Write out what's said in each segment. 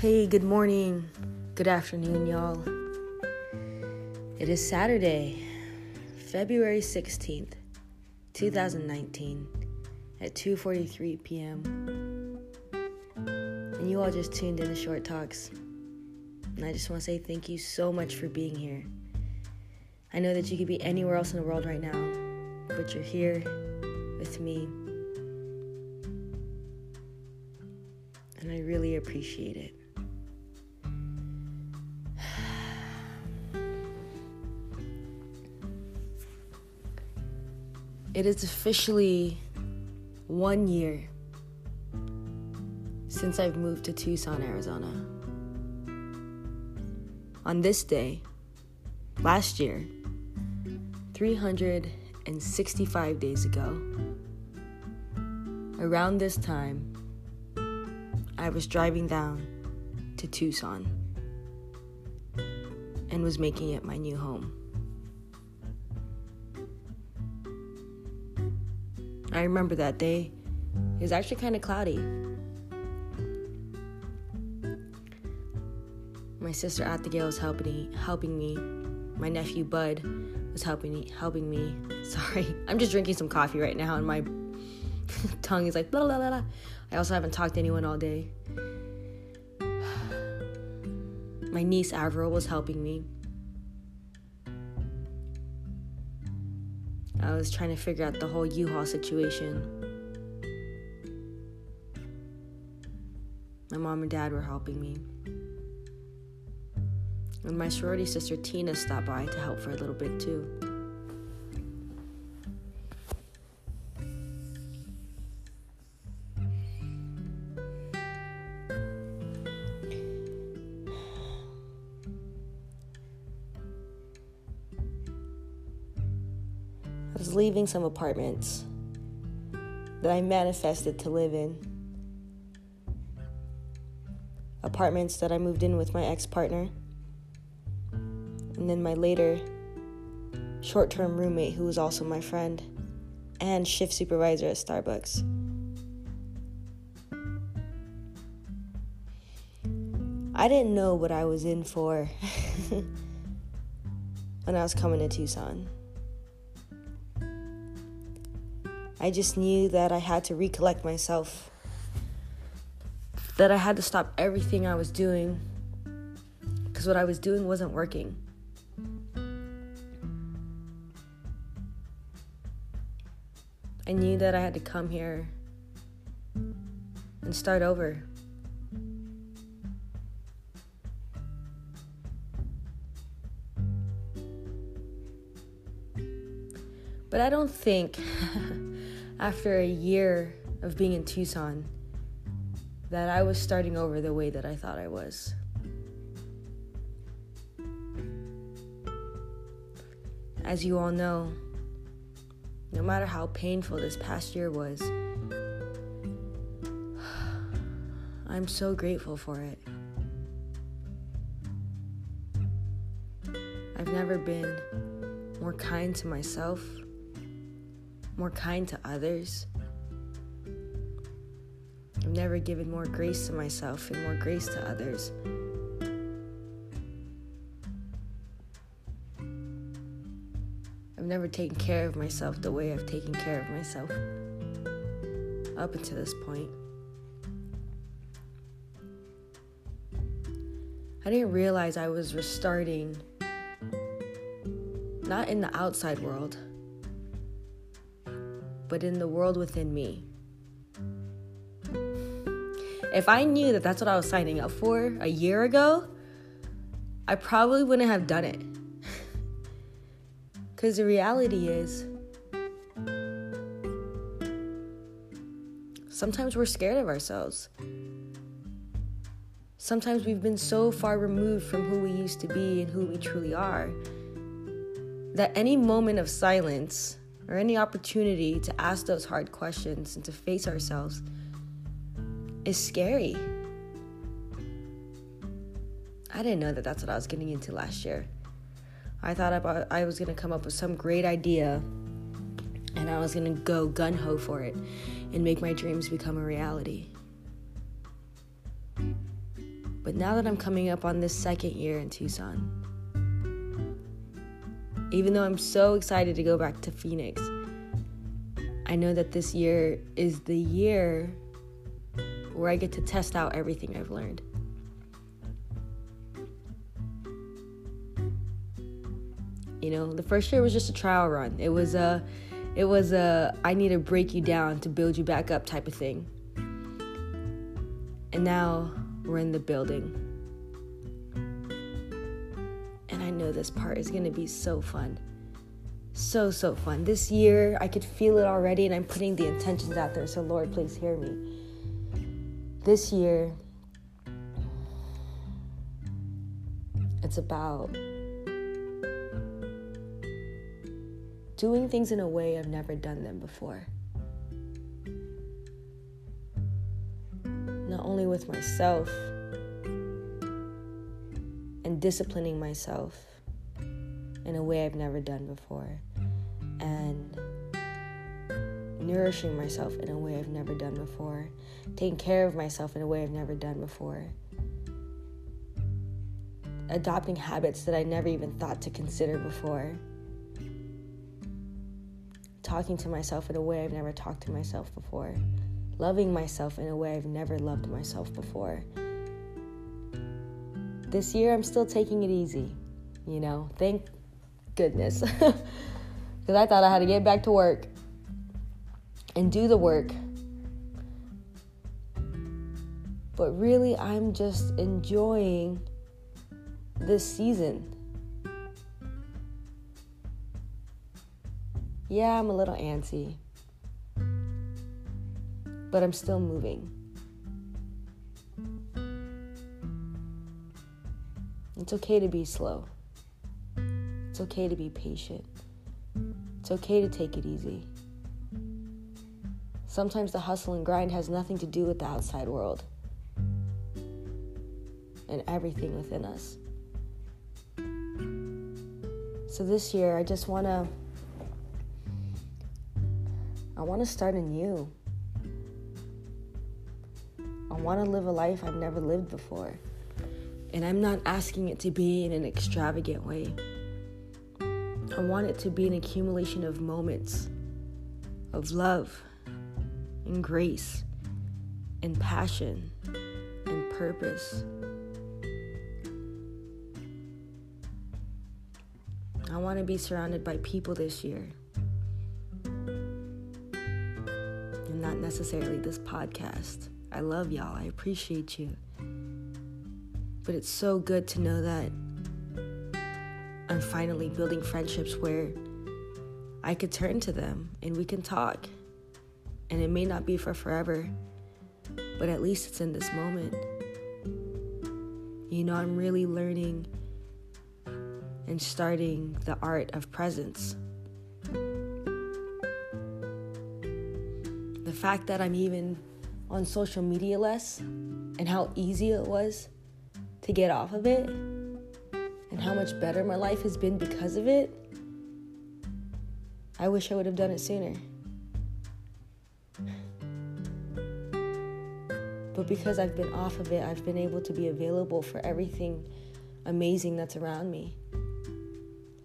Hey, good morning, good afternoon, y'all. It is Saturday, February 16th, 2019 at 2:43 p.m. And you all just tuned in to Short Talks. And I just want to say thank you so much for being here. I know that you could be anywhere else in the world right now, but you're here with me. And I really appreciate it. It is officially one year since I've moved to Tucson, Arizona. On this day, last year, 365 days ago, around this time, I was driving down to Tucson and was making it my new home. I remember that day. It was actually kind of cloudy. My sister Abigail was helping helping me. My nephew Bud was helping me helping me. Sorry, I'm just drinking some coffee right now, and my tongue is like blah blah blah. I also haven't talked to anyone all day. My niece Avril was helping me. I was trying to figure out the whole U-Haul situation. My mom and dad were helping me. And my sorority sister Tina stopped by to help for a little bit too. Leaving some apartments that I manifested to live in. Apartments that I moved in with my ex partner. And then my later short term roommate, who was also my friend and shift supervisor at Starbucks. I didn't know what I was in for when I was coming to Tucson. I just knew that I had to recollect myself, that I had to stop everything I was doing because what I was doing wasn't working. I knew that I had to come here and start over. But I don't think after a year of being in Tucson that I was starting over the way that I thought I was. As you all know, no matter how painful this past year was, I'm so grateful for it. I've never been more kind to myself more kind to others. I've never given more grace to myself and more grace to others. I've never taken care of myself the way I've taken care of myself up until this point. I didn't realize I was restarting, not in the outside world but in the world within me. If I knew that that's what I was signing up for a year ago, I probably wouldn't have done it. Because the reality is, sometimes we're scared of ourselves. Sometimes we've been so far removed from who we used to be and who we truly are that any moment of silence or any opportunity to ask those hard questions and to face ourselves is scary. I didn't know that that's what I was getting into last year. I thought about I was going to come up with some great idea and I was going to go gun ho for it and make my dreams become a reality. But now that I'm coming up on this second year in Tucson, even though I'm so excited to go back to Phoenix, I know that this year is the year where I get to test out everything I've learned. You know, the first year was just a trial run. It was a it was a I need to break you down to build you back up type of thing. And now we're in the building. This part is going to be so fun. So, so fun. This year, I could feel it already, and I'm putting the intentions out there. So, Lord, please hear me. This year, it's about doing things in a way I've never done them before. Not only with myself and disciplining myself in a way I've never done before, and nourishing myself in a way I've never done before, taking care of myself in a way I've never done before, adopting habits that I never even thought to consider before. Talking to myself in a way I've never talked to myself before, loving myself in a way I've never loved myself before. This year, I'm still taking it easy, you know, thank goodness. Because I thought I had to get back to work and do the work. But really, I'm just enjoying this season. Yeah, I'm a little antsy, but I'm still moving. It's okay to be slow. It's okay to be patient. It's okay to take it easy. Sometimes the hustle and grind has nothing to do with the outside world and everything within us. So this year, I just want to I want to start anew. I want to live a life I've never lived before. And I'm not asking it to be in an extravagant way. I want it to be an accumulation of moments of love and grace and passion and purpose. I want to be surrounded by people this year And not necessarily this podcast. I love y'all. I appreciate you. But it's so good to know that I'm finally building friendships where I could turn to them and we can talk. And it may not be for forever, but at least it's in this moment. You know, I'm really learning and starting the art of presence. The fact that I'm even on social media less and how easy it was to get off of it and how much better my life has been because of it, I wish I would have done it sooner. But because I've been off of it, I've been able to be available for everything amazing that's around me.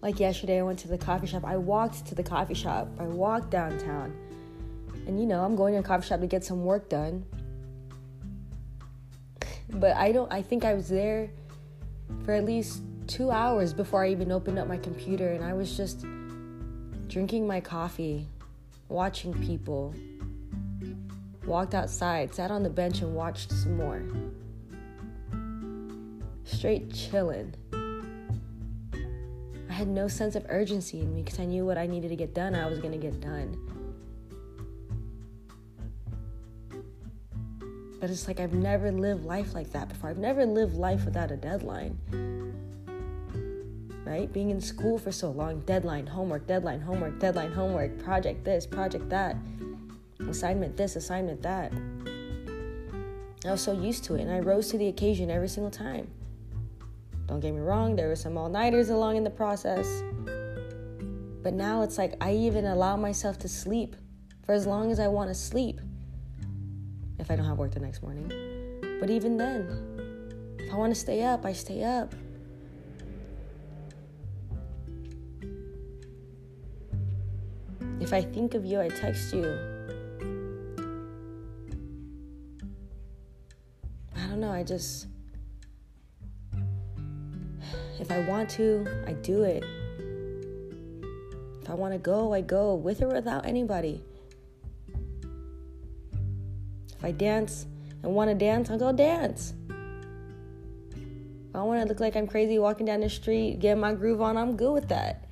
Like yesterday, I went to the coffee shop. I walked to the coffee shop. I walked downtown. And you know, I'm going to a coffee shop to get some work done. But I don't I think I was there for at least 2 hours before I even opened up my computer and I was just drinking my coffee, watching people. Walked outside, sat on the bench and watched some more. Straight chilling. I had no sense of urgency in me because I knew what I needed to get done, I was to get done. But it's like I've never lived life like that before. I've never lived life without a deadline. Right? Being in school for so long, deadline, homework, deadline, homework, deadline, homework, project this, project that, assignment this, assignment that. I was so used to it and I rose to the occasion every single time. Don't get me wrong, there were some all nighters along in the process. But now it's like I even allow myself to sleep for as long as I want to sleep if I don't have work the next morning. But even then, If I want to stay up, I stay up. If I think of you, I text you. I don't know, I just. If I want to, I do it. If I want to go, I go with or without anybody. If I dance and want to dance, I'll go dance. If I want to look like I'm crazy walking down the street, getting my groove on, I'm good with that.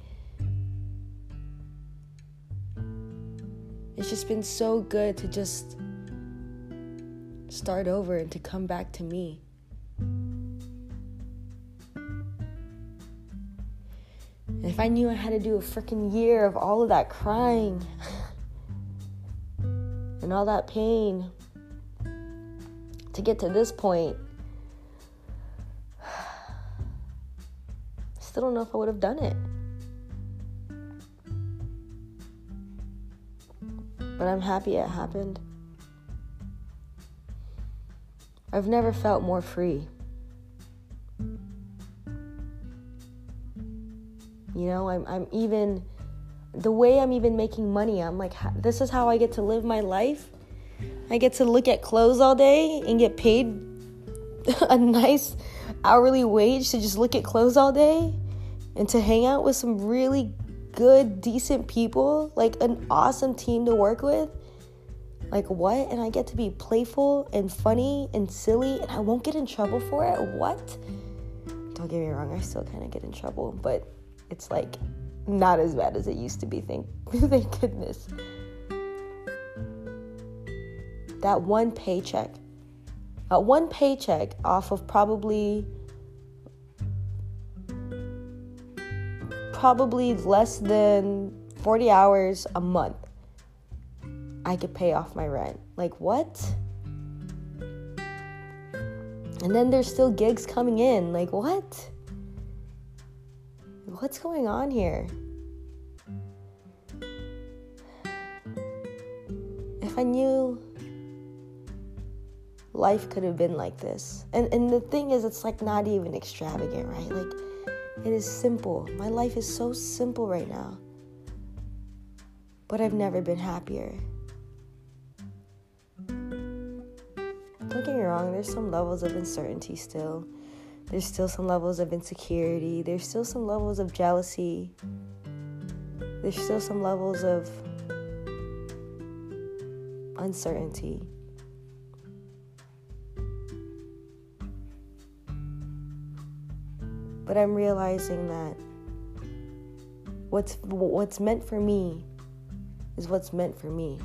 It's been so good to just start over and to come back to me. And if I knew I had to do a freaking year of all of that crying and all that pain to get to this point, I still don't know if I would have done it. But I'm happy it happened. I've never felt more free. You know, I'm, I'm even, the way I'm even making money, I'm like, this is how I get to live my life. I get to look at clothes all day and get paid a nice hourly wage to just look at clothes all day and to hang out with some really good, decent people, like an awesome team to work with. Like, what? And I get to be playful and funny and silly and I won't get in trouble for it? What? Don't get me wrong, I still kind of get in trouble, but it's like not as bad as it used to be. Thank, thank goodness. That one paycheck, that one paycheck off of probably probably less than 40 hours a month, I could pay off my rent. Like, what? And then there's still gigs coming in. Like, what? What's going on here? If I knew life could have been like this. And and the thing is it's like not even extravagant, right? Like it is simple. My life is so simple right now. But I've never been happier. Don't get me wrong, there's some levels of uncertainty still. There's still some levels of insecurity. There's still some levels of jealousy. There's still some levels of uncertainty. But I'm realizing that what's what's meant for me is what's meant for me.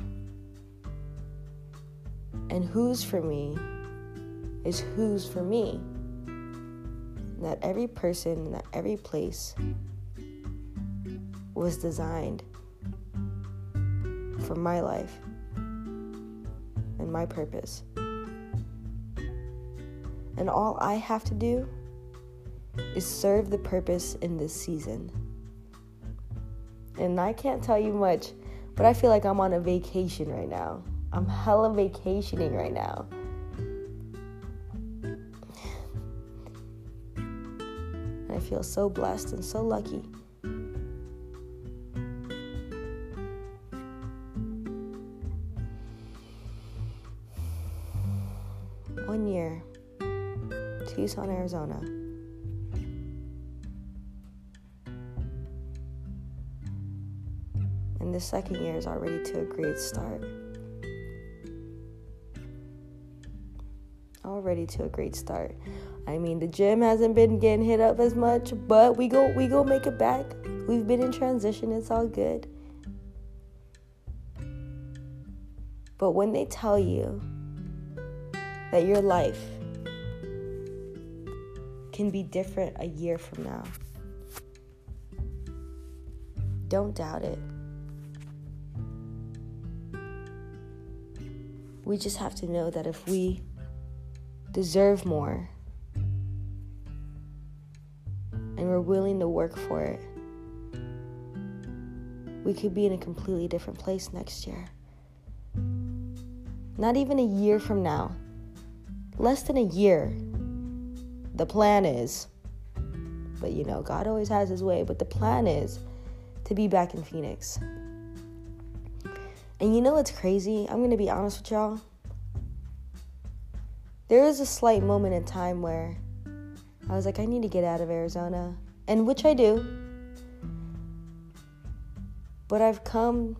And who's for me is who's for me. And that every person, that every place was designed for my life and my purpose. And all I have to do is serve the purpose in this season. And I can't tell you much, but I feel like I'm on a vacation right now. I'm hella vacationing right now. And I feel so blessed and so lucky. One year, Tucson, Arizona. The second year is already to a great start. Already to a great start. I mean, the gym hasn't been getting hit up as much, but we go we go make it back. We've been in transition. It's all good. But when they tell you that your life can be different a year from now, don't doubt it. We just have to know that if we deserve more and we're willing to work for it, we could be in a completely different place next year. Not even a year from now, less than a year, the plan is, but you know, God always has his way, but the plan is to be back in Phoenix. And you know what's crazy? I'm going to be honest with y'all. There was a slight moment in time where I was like, I need to get out of Arizona, and which I do. But I've come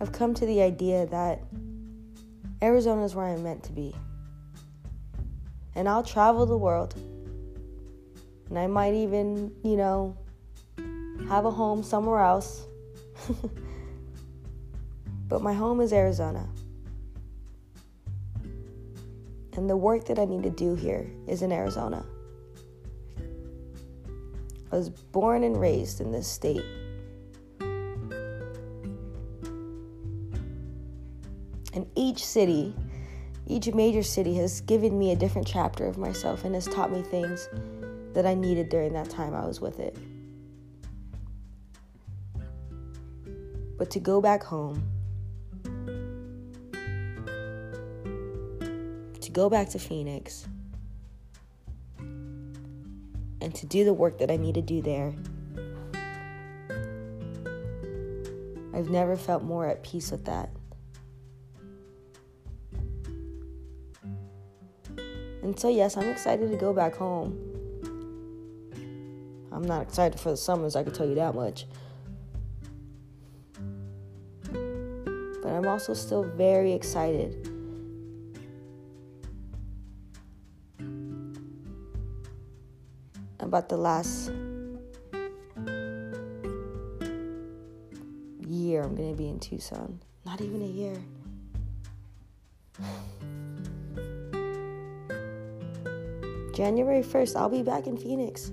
I've come to the idea that Arizona is where I'm meant to be. And I'll travel the world. And I might even, you know, have a home somewhere else. but my home is Arizona. And the work that I need to do here is in Arizona. I was born and raised in this state. And each city, each major city has given me a different chapter of myself and has taught me things that I needed during that time I was with it. But to go back home, to go back to Phoenix, and to do the work that I need to do there, I've never felt more at peace with that. And so, yes, I'm excited to go back home. I'm not excited for the summers, I can tell you that much. But I'm also still very excited. About the last year I'm to be in Tucson. Not even a year. January 1st, I'll be back in Phoenix.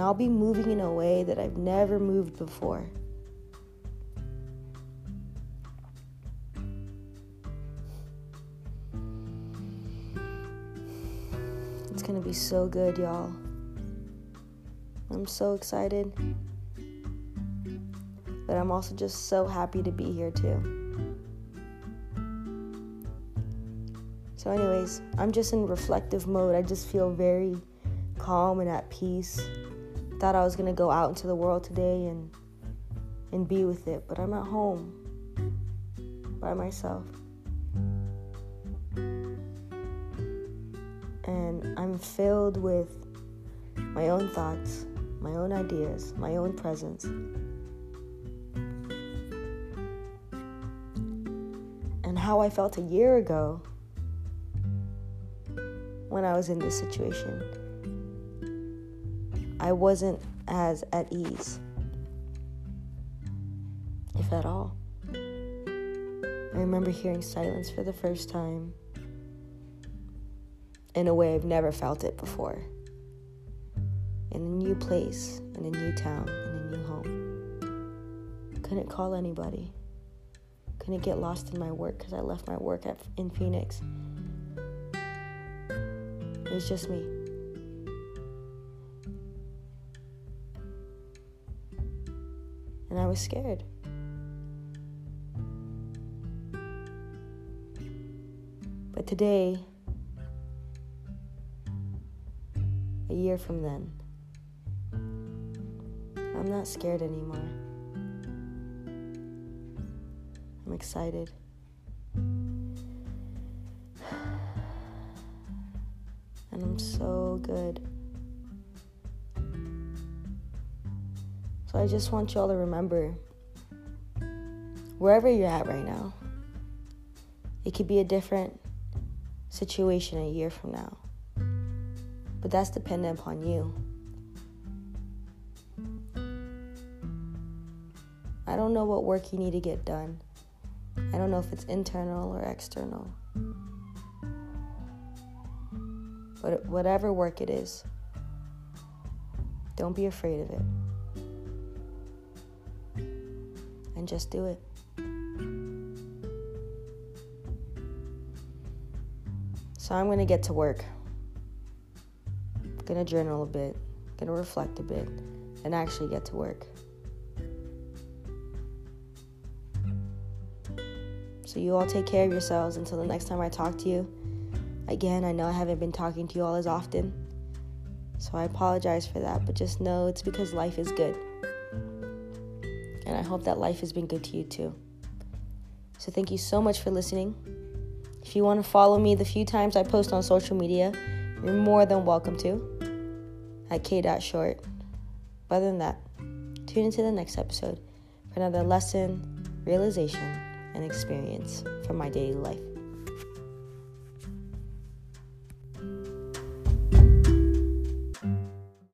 And I'll be moving in a way that I've never moved before. It's gonna be so good, y'all. I'm so excited. But I'm also just so happy to be here, too. So, anyways, I'm just in reflective mode. I just feel very calm and at peace. Thought I was gonna go out into the world today and and be with it, but I'm at home by myself. And I'm filled with my own thoughts, my own ideas, my own presence. And how I felt a year ago when I was in this situation. I wasn't as at ease, if at all. I remember hearing silence for the first time in a way I've never felt it before. In a new place, in a new town, in a new home. Couldn't call anybody. Couldn't get lost in my work because I left my work at, in Phoenix it was just me. And I was scared. But today, a year from then, I'm not scared anymore. I'm excited. and I'm so good. I just want y'all to remember wherever you're at right now, it could be a different situation a year from now. But that's dependent upon you. I don't know what work you need to get done. I don't know if it's internal or external. But whatever work it is, don't be afraid of it. and just do it. So I'm gonna get to work. I'm gonna journal a bit, I'm gonna reflect a bit, and actually get to work. So you all take care of yourselves until the next time I talk to you. Again, I know I haven't been talking to you all as often, so I apologize for that, but just know it's because life is good. And I hope that life has been good to you too. So thank you so much for listening. If you want to follow me the few times I post on social media, you're more than welcome to at k.short. But other than that, tune into the next episode for another lesson, realization, and experience from my daily life.